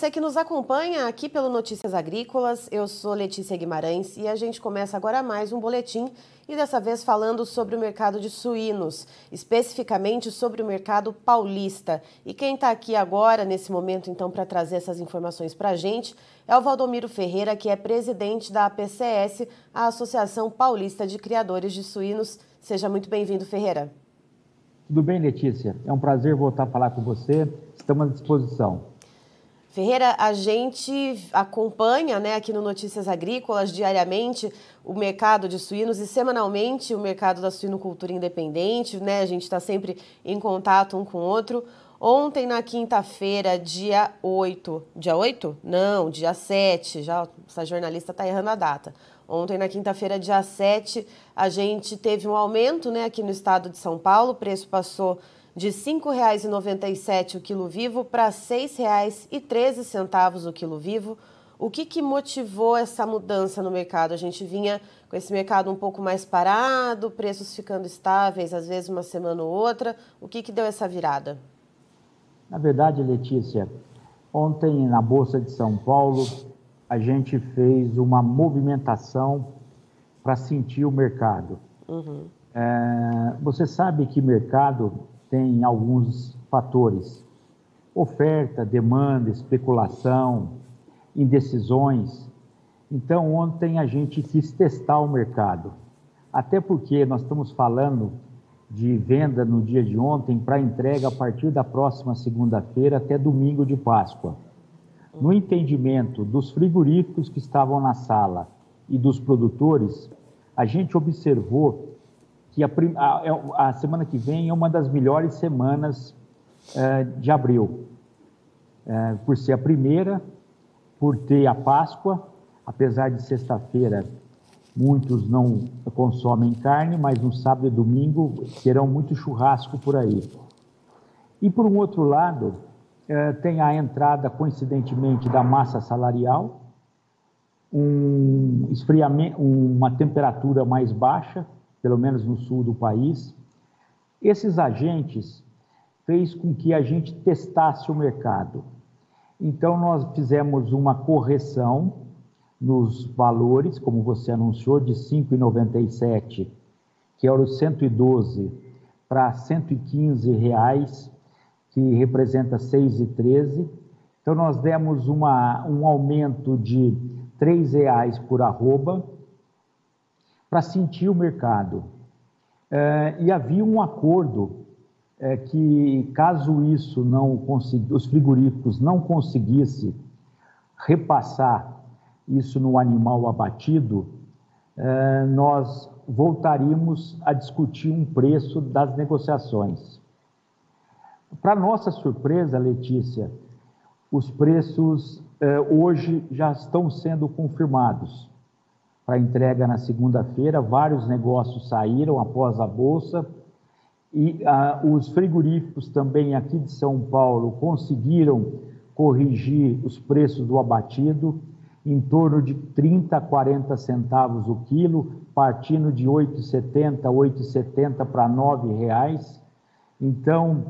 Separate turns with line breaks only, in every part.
Você que nos acompanha aqui pelo Notícias Agrícolas, eu sou Letícia Guimarães e a gente começa agora mais um boletim e dessa vez falando sobre o mercado de suínos, especificamente sobre o mercado paulista. E quem está aqui agora, nesse momento, então, para trazer essas informações para a gente é o Valdomiro Ferreira, que é presidente da APCS, a Associação Paulista de Criadores de Suínos. Seja muito bem-vindo, Ferreira.
Tudo bem, Letícia? É um prazer voltar a falar com você. Estamos à disposição.
Ferreira, a gente acompanha né, aqui no Notícias Agrícolas diariamente o mercado de suínos e semanalmente o mercado da suinocultura independente. Né? A gente está sempre em contato um com o outro. Ontem, na quinta-feira, dia 8. Dia 8? Não, dia 7. Já essa jornalista está errando a data. Ontem, na quinta-feira, dia 7, a gente teve um aumento né, aqui no estado de São Paulo. O preço passou de R$ 5,97 o quilo vivo para R$ 6,13 o quilo vivo. O que, que motivou essa mudança no mercado? A gente vinha com esse mercado um pouco mais parado, preços ficando estáveis, às vezes uma semana ou outra. O que, que deu essa virada?
Na verdade, Letícia, ontem na Bolsa de São Paulo, a gente fez uma movimentação para sentir o mercado. Uhum. É, você sabe que mercado tem alguns fatores: oferta, demanda, especulação, indecisões. Então, ontem a gente quis testar o mercado, até porque nós estamos falando de venda no dia de ontem para entrega a partir da próxima segunda-feira até domingo de Páscoa. No entendimento dos frigoríficos que estavam na sala e dos produtores, a gente observou que a, a, é a, semana que vem é uma das melhores semanas é, de abril, é, por ser a primeira, por ter a Páscoa, apesar de sexta-feira muitos não consomem carne, mas no sábado e domingo terão muito churrasco por aí. E por um outro lado, é, tem a entrada, coincidentemente, da massa salarial, um esfriamento, uma temperatura mais baixa, pelo menos no sul do país. Esses agentes fez com que a gente testasse o mercado. Então nós fizemos uma correção nos valores, como você anunciou, de 5,97, que era o 112 para 115 reais, que representa 6,13. Então nós demos uma, um aumento de R$ reais por arroba, para sentir o mercado. É, e havia um acordo é, que, caso isso não os frigoríficos não conseguissem repassar isso no animal abatido, é, nós voltaríamos a discutir um preço das negociações. Para nossa surpresa, Letícia, os preços hoje já estão sendo confirmados para entrega na segunda-feira. Vários negócios saíram após a bolsa e ah, os frigoríficos também aqui de São Paulo conseguiram corrigir os preços do abatido em torno de 30 a 40 centavos o quilo, partindo de 8,70, 8,70 para R$ reais. Então,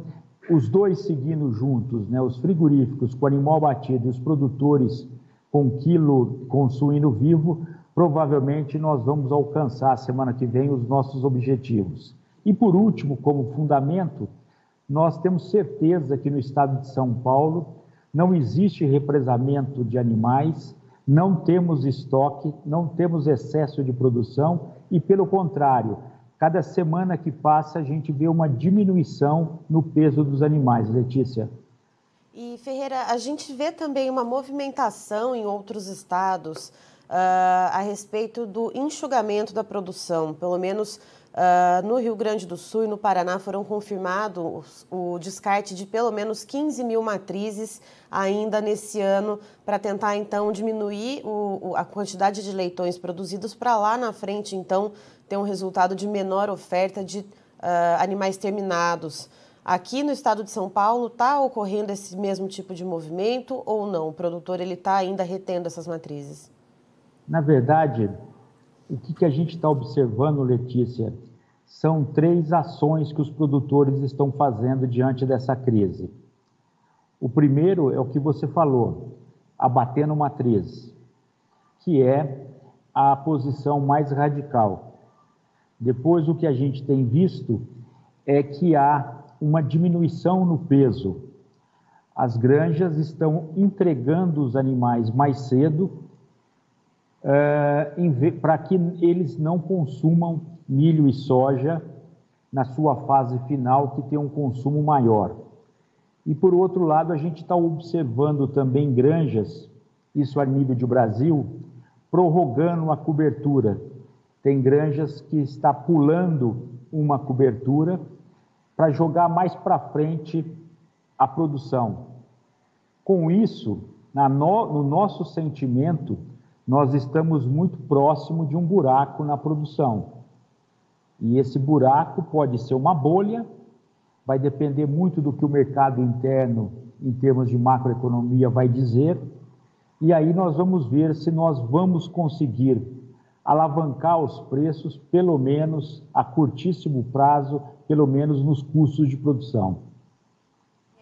os dois seguindo juntos, né, os frigoríficos com animal abatido e os produtores com quilo com suíno vivo, provavelmente nós vamos alcançar semana que vem os nossos objetivos. E por último, como fundamento, nós temos certeza que no estado de São Paulo não existe represamento de animais, não temos estoque, não temos excesso de produção e, pelo contrário, cada semana que passa a gente vê uma diminuição no peso dos animais. Letícia.
E Ferreira, a gente vê também uma movimentação em outros estados a respeito do enxugamento da produção. Pelo menos uh, no Rio Grande do Sul e no Paraná foram confirmados o descarte de pelo menos 15 mil matrizes ainda nesse ano para tentar então diminuir o, a quantidade de leitões produzidos para lá na frente então ter um resultado de menor oferta de uh, animais terminados. Aqui no estado de São Paulo está ocorrendo esse mesmo tipo de movimento ou não? O produtor ele está ainda retendo essas matrizes?
Na verdade, o que, que a gente está observando, Letícia, são três ações que os produtores estão fazendo diante dessa crise. O primeiro é o que você falou, abatendo matriz, que é a posição mais radical. Depois, o que a gente tem visto é que há uma diminuição no peso. As granjas estão entregando os animais mais cedo uh, para que eles não consumam milho e soja na sua fase final, que tem um consumo maior. E por outro lado, a gente está observando também granjas, isso a nível de Brasil, prorrogando a cobertura. Tem granjas que está pulando uma cobertura para jogar mais para frente a produção. Com isso, no, no nosso sentimento, nós estamos muito próximo de um buraco na produção. E esse buraco pode ser uma bolha, vai depender muito do que o mercado interno, em termos de macroeconomia, vai dizer. E aí nós vamos ver se nós vamos conseguir alavancar os preços, pelo menos a curtíssimo prazo, pelo menos nos custos de produção.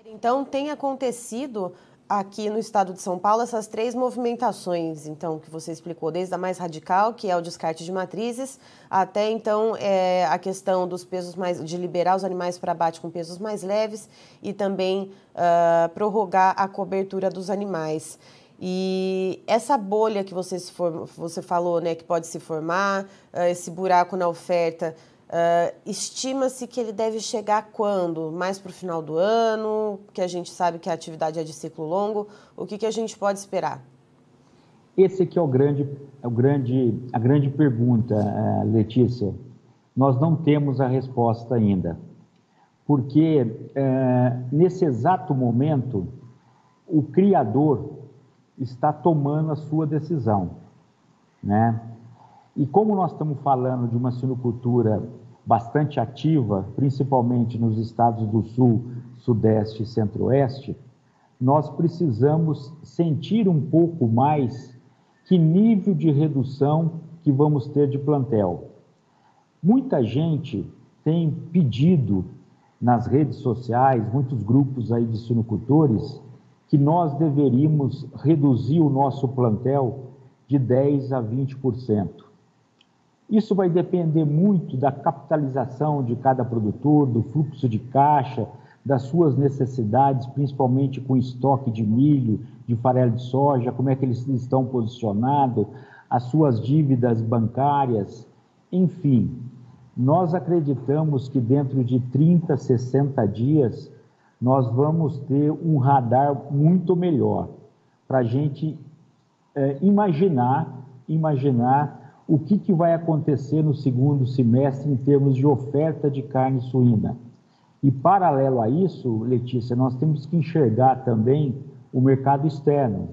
Então, tem acontecido aqui no estado de São Paulo essas três movimentações, então, que você explicou, desde a mais radical, que é o descarte de matrizes, até então é, a questão dos pesos mais. de liberar os animais para abate com pesos mais leves e também uh, prorrogar a cobertura dos animais. E essa bolha que você, for, você falou, né, que pode se formar, uh, esse buraco na oferta, Uh, Estima-se que ele deve chegar quando? Mais para o final do ano, que a gente sabe que a atividade é de ciclo longo. O que, que a gente pode esperar?
Esse aqui é o grande, é o grande, a grande pergunta, uh, Letícia. Nós não temos a resposta ainda, porque uh, nesse exato momento o criador está tomando a sua decisão, né? E como nós estamos falando de uma sinocultura bastante ativa, principalmente nos estados do Sul, Sudeste e Centro-Oeste, nós precisamos sentir um pouco mais que nível de redução que vamos ter de plantel. Muita gente tem pedido nas redes sociais, muitos grupos aí de sinocultores, que nós deveríamos reduzir o nosso plantel de 10 a 20%. Isso vai depender muito da capitalização de cada produtor, do fluxo de caixa, das suas necessidades, principalmente com estoque de milho, de farelo de soja, como é que eles estão posicionados, as suas dívidas bancárias, enfim. Nós acreditamos que dentro de 30, 60 dias, nós vamos ter um radar muito melhor para a gente é, imaginar, imaginar o que, que vai acontecer no segundo semestre em termos de oferta de carne suína. E paralelo a isso, Letícia, nós temos que enxergar também o mercado externo,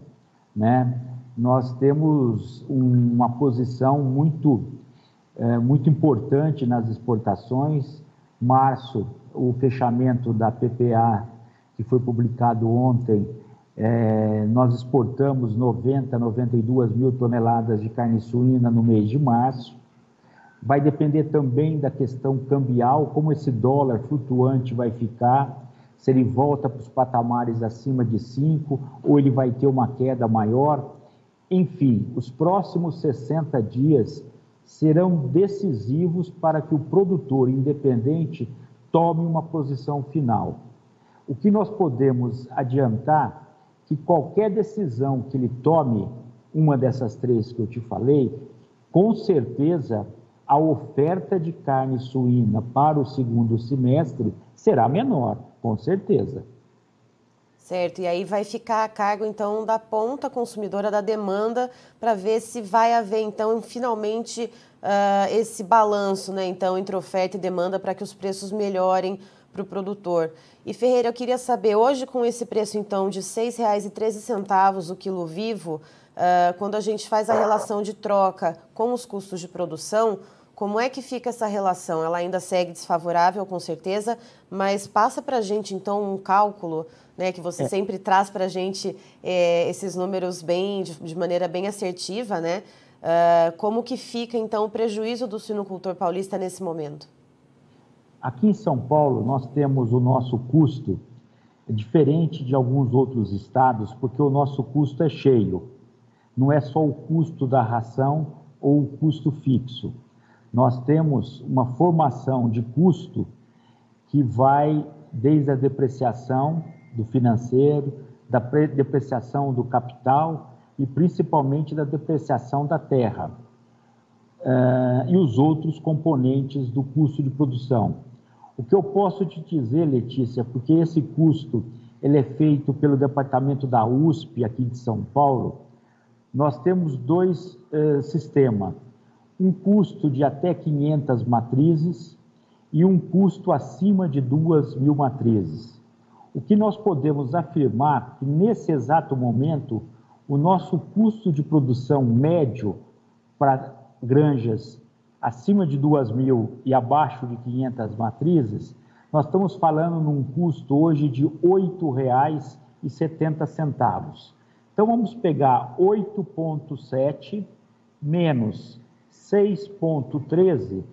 né? Nós temos uma posição muito, é, muito importante nas exportações. Março, o fechamento da PPA, que foi publicado ontem, é, nós exportamos 90, 92 mil toneladas de carne suína no mês de março. Vai depender também da questão cambial, como esse dólar flutuante vai ficar, se ele volta para os patamares acima de 5 ou ele vai ter uma queda maior. Enfim, os próximos 60 dias serão decisivos para que o produtor independente tome uma posição final. O que nós podemos adiantar que qualquer decisão que ele tome, uma dessas três que eu te falei, com certeza a oferta de carne suína para o segundo semestre será menor, com certeza.
Certo, e aí vai ficar a cargo então da ponta consumidora da demanda para ver se vai haver então finalmente uh, esse balanço, né, então entre oferta e demanda para que os preços melhorem para o produtor. E Ferreira, eu queria saber, hoje com esse preço então de R$ 6,13 o quilo vivo, uh, quando a gente faz a relação de troca com os custos de produção, como é que fica essa relação? Ela ainda segue desfavorável, com certeza, mas passa para a gente então um cálculo, né, que você é. sempre traz para a gente é, esses números bem, de, de, maneira bem assertiva, né? Uh, como que fica então o prejuízo do sinocultor paulista nesse momento?
Aqui em São Paulo, nós temos o nosso custo diferente de alguns outros estados, porque o nosso custo é cheio. Não é só o custo da ração ou o custo fixo. Nós temos uma formação de custo que vai desde a depreciação do financeiro, da depreciação do capital e principalmente da depreciação da terra uh, e os outros componentes do custo de produção. O que eu posso te dizer, Letícia, porque esse custo ele é feito pelo departamento da USP aqui de São Paulo, nós temos dois uh, sistemas. Um custo de até 500 matrizes e um custo acima de 2 mil matrizes. O que nós podemos afirmar que nesse exato momento o nosso custo de produção médio para granjas acima de 2 mil e abaixo de 500 matrizes, nós estamos falando num custo hoje de R$ 8,70. Então vamos pegar 8,7 menos 6,13.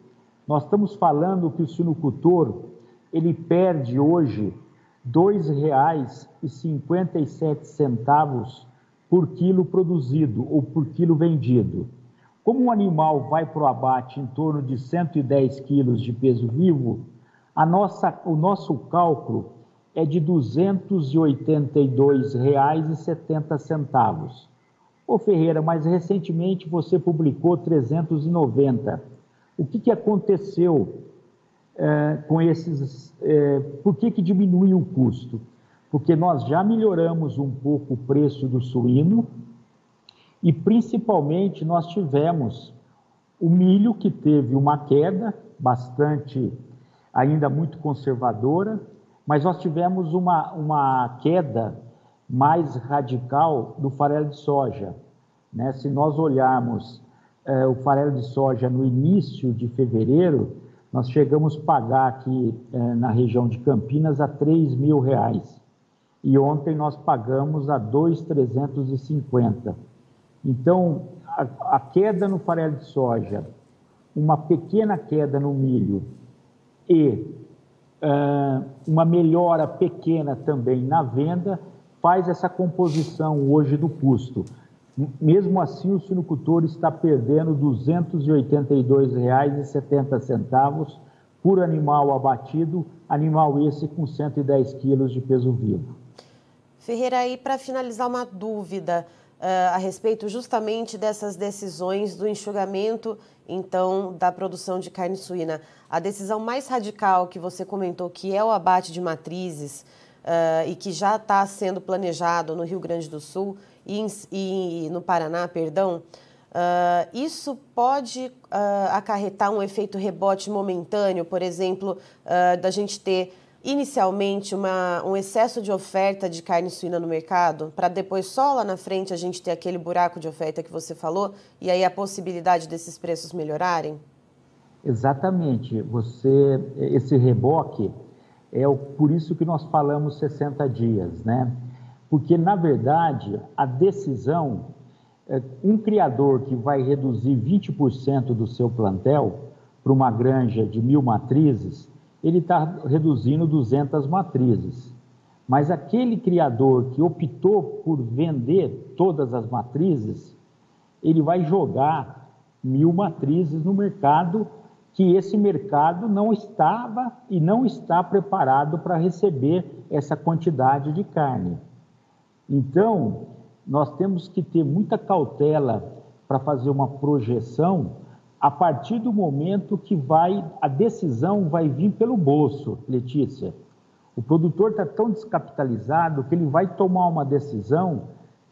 Nós estamos falando que o suinocultor ele perde hoje R$ 2,57 por quilo produzido ou por quilo vendido. Como o animal vai para o abate em torno de 110 quilos de peso vivo, a nossa, o nosso cálculo é de R$ 282,70. Ô Ferreira, mas recentemente você publicou 390. O que, que aconteceu é, com esses... É, por que, que diminuiu o custo? porque nós já melhoramos um pouco o preço do suíno e principalmente nós tivemos o milho que teve uma queda bastante, ainda muito conservadora, mas nós tivemos uma, uma queda mais radical do farelo de soja. Né? Se nós olharmos eh, o farelo de soja no início de fevereiro, nós chegamos a pagar aqui eh, na região de Campinas a 3 mil reais e ontem nós pagamos a 2,350. Então, a, a, queda no farelo de soja, uma pequena queda no milho e uh, uma melhora pequena também na venda faz essa composição hoje do custo. Mesmo assim, o suinocultor está perdendo R$ 282,70 por animal abatido, animal esse com 110 quilos de peso vivo.
Ferreira, aí para finalizar uma dúvida a respeito justamente dessas decisões do enxugamento, então, da produção de carne suína. A decisão mais radical que você comentou, que é o abate de matrizes, uh, e que já está sendo planejado no Rio Grande do Sul e, em, e no Paraná, perdão, Uh, isso pode uh, acarretar um efeito rebote momentâneo, por exemplo, da gente ter inicialmente uma, um excesso de oferta de carne suína no mercado, para depois só lá na frente a gente ter aquele buraco de oferta que você falou e aí a possibilidade desses preços melhorarem?
Exatamente. Você, esse reboque é o, por isso que nós falamos 60 dias, né? Porque na verdade a decisão, é, um criador que vai reduzir 20% do seu plantel para uma granja de mil matrizes, ele está reduzindo 200 matrizes. Mas aquele criador que optou por vender todas as matrizes, ele vai jogar mil matrizes no mercado que esse mercado não estava e não está preparado para receber essa quantidade de carne. Então, nós temos que ter muita cautela para fazer uma projeção a partir do momento que vai a decisão vai vir pelo bolso, Letícia. O produtor está tão descapitalizado que ele vai tomar uma decisão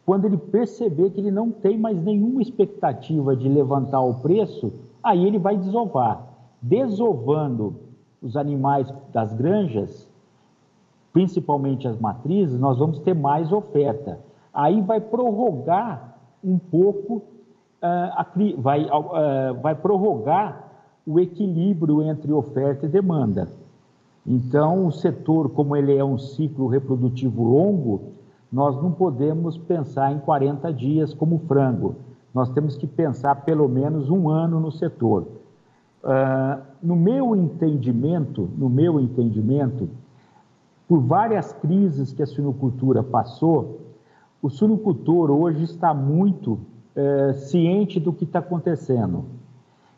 quando ele perceber que ele não tem mais nenhuma expectativa de levantar o preço, aí ele vai desovar. Desovando os animais das granjas, principalmente as matrizes, nós vamos ter mais oferta. Aí vai prorrogar um pouco ah, vai, ah, vai prorrogar o equilíbrio entre oferta e demanda. Então, o setor, como ele é um ciclo reprodutivo longo, nós não podemos pensar em 40 dias como frango. Nós temos que pensar pelo menos um ano no setor. Uh, no meu entendimento, no meu entendimento, por várias crises que a suinocultura passou, o suinocultor hoje está muito é, ciente do que está acontecendo.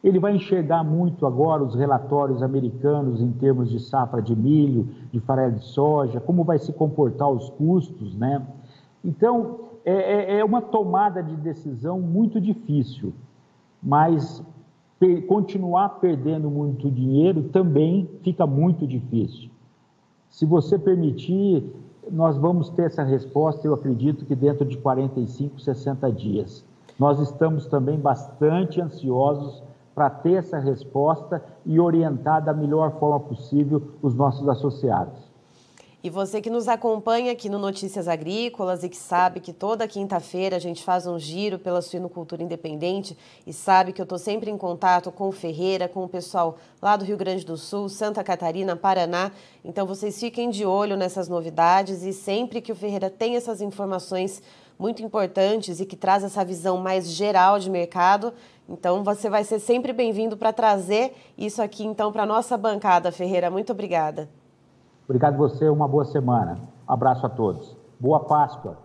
Ele vai enxergar muito agora os relatórios americanos em termos de safra de milho, de farelo de soja, como vai se comportar os custos, né? Então, é, é, é uma tomada de decisão muito difícil, mas per, continuar perdendo muito dinheiro também fica muito difícil. Se você permitir, nós vamos ter essa resposta, eu acredito que dentro de 45, 60 dias. Nós estamos também bastante ansiosos para ter essa resposta e orientar da melhor forma possível os nossos associados.
E você que nos acompanha aqui no Notícias Agrícolas e que sabe que toda quinta-feira a gente faz um giro pela suinocultura independente e sabe que eu estou sempre em contato com o Ferreira, com o pessoal lá do Rio Grande do Sul, Santa Catarina, Paraná. Então vocês fiquem de olho nessas novidades e sempre que o Ferreira tem essas informações muito importantes e que traz essa visão mais geral de mercado, então você vai ser sempre bem-vindo para trazer isso aqui então para nossa bancada, Ferreira. Muito obrigada.
Obrigado você, uma boa semana. Abraço a todos. Boa Páscoa.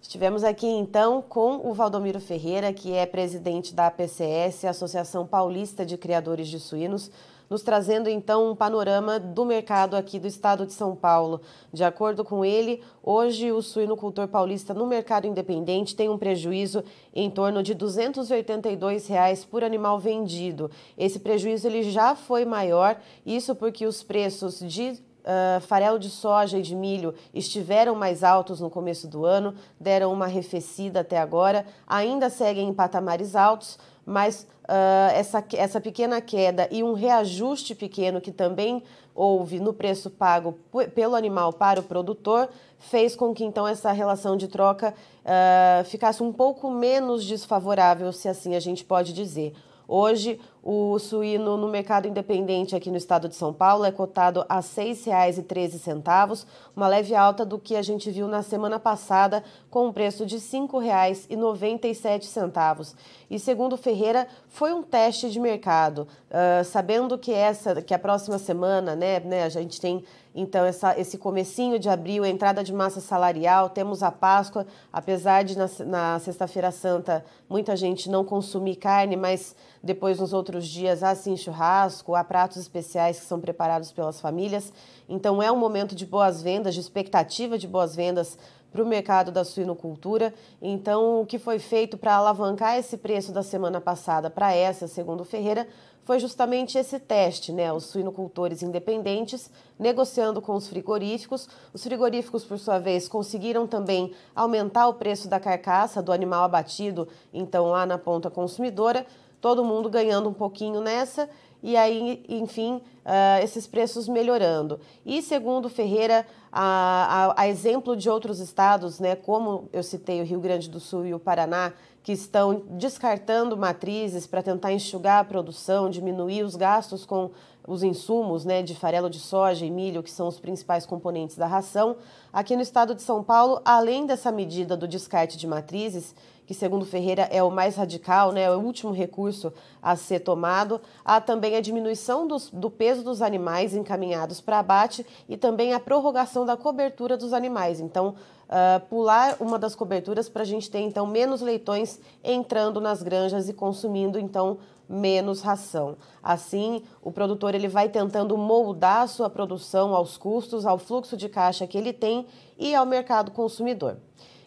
Estivemos aqui então com o Valdomiro Ferreira, que é presidente da APCS, Associação Paulista de Criadores de Suínos nos trazendo então um panorama do mercado aqui do estado de São Paulo. De acordo com ele, hoje o suinocultor paulista no mercado independente tem um prejuízo em torno de 282 reais por animal vendido. Esse prejuízo ele já foi maior, isso porque os preços de uh, farelo de soja e de milho estiveram mais altos no começo do ano, deram uma arrefecida até agora, ainda seguem em patamares altos, mas uh, essa, essa pequena queda e um reajuste pequeno que também houve no preço pago pelo animal para o produtor fez com que então essa relação de troca uh, ficasse um pouco menos desfavorável, se assim a gente pode dizer. Hoje, o suíno no mercado independente aqui no estado de São Paulo é cotado a R$ 6,13, uma leve alta do que a gente viu na semana passada, com um preço de R$ 5,97. E segundo Ferreira, foi um teste de mercado, uh, sabendo que essa, que a próxima semana, né, né, a gente tem então, essa, esse comecinho de abril, entrada de massa salarial, temos a Páscoa, apesar de na, na Sexta-feira Santa muita gente não consumir carne, mas depois nos outros dias há sim churrasco, há pratos especiais que são preparados pelas famílias. Então é um momento de boas vendas, de expectativa de boas vendas para o mercado da suinocultura. Então, o que foi feito para alavancar esse preço da semana passada para essa, segundo Ferreira, foi justamente esse teste, né? Os suinocultores independentes negociando com os frigoríficos. Os frigoríficos, por sua vez, conseguiram também aumentar o preço da carcaça do animal abatido, então lá na ponta consumidora, todo mundo ganhando um pouquinho nessa e aí, enfim, uh, esses preços melhorando. E segundo Ferreira, a, a, a, exemplo de outros estados, né, como eu citei o Rio Grande do Sul e o Paraná, que estão descartando matrizes para tentar enxugar a produção, diminuir os gastos com os insumos né, de farelo de soja e milho, que são os principais componentes da ração. Aqui no estado de São Paulo, além dessa medida do descarte de matrizes, que segundo Ferreira é o mais radical, né, é o último recurso a ser tomado. Há também a diminuição dos, do peso dos animais encaminhados para abate e também a prorrogação da cobertura dos animais. Então, uh, pular uma das coberturas para a gente ter então menos leitões entrando nas granjas e consumindo então menos ração. Assim, o produtor ele vai tentando moldar a sua produção aos custos, ao fluxo de caixa que ele tem e ao mercado consumidor.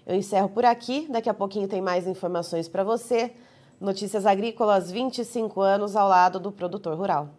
Eu encerro por aqui, daqui a pouquinho tem mais informações para você. Notícias Agrícolas 25 anos ao lado do produtor rural.